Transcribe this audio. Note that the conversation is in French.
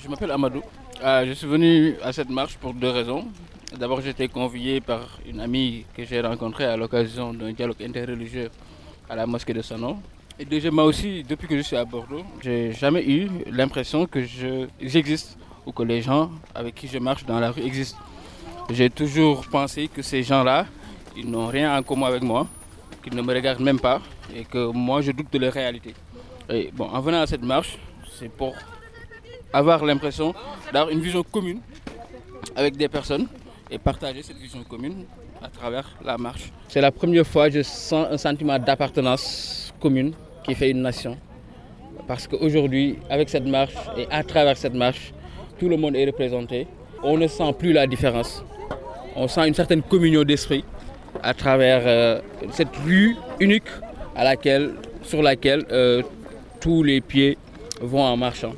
Je m'appelle Amadou. Euh, je suis venu à cette marche pour deux raisons. D'abord, été convié par une amie que j'ai rencontrée à l'occasion d'un dialogue interreligieux à la mosquée de Sanon. Et deuxièmement aussi, depuis que je suis à Bordeaux, j'ai jamais eu l'impression que j'existe ou que les gens avec qui je marche dans la rue existent. J'ai toujours pensé que ces gens-là, ils n'ont rien en commun avec moi, qu'ils ne me regardent même pas et que moi je doute de leur réalité. Et bon, en venant à cette marche, c'est pour avoir l'impression d'avoir une vision commune avec des personnes et partager cette vision commune à travers la marche. C'est la première fois que je sens un sentiment d'appartenance commune qui fait une nation. Parce qu'aujourd'hui, avec cette marche et à travers cette marche, tout le monde est représenté. On ne sent plus la différence. On sent une certaine communion d'esprit à travers euh, cette rue unique à laquelle, sur laquelle euh, tous les pieds vont en marchant.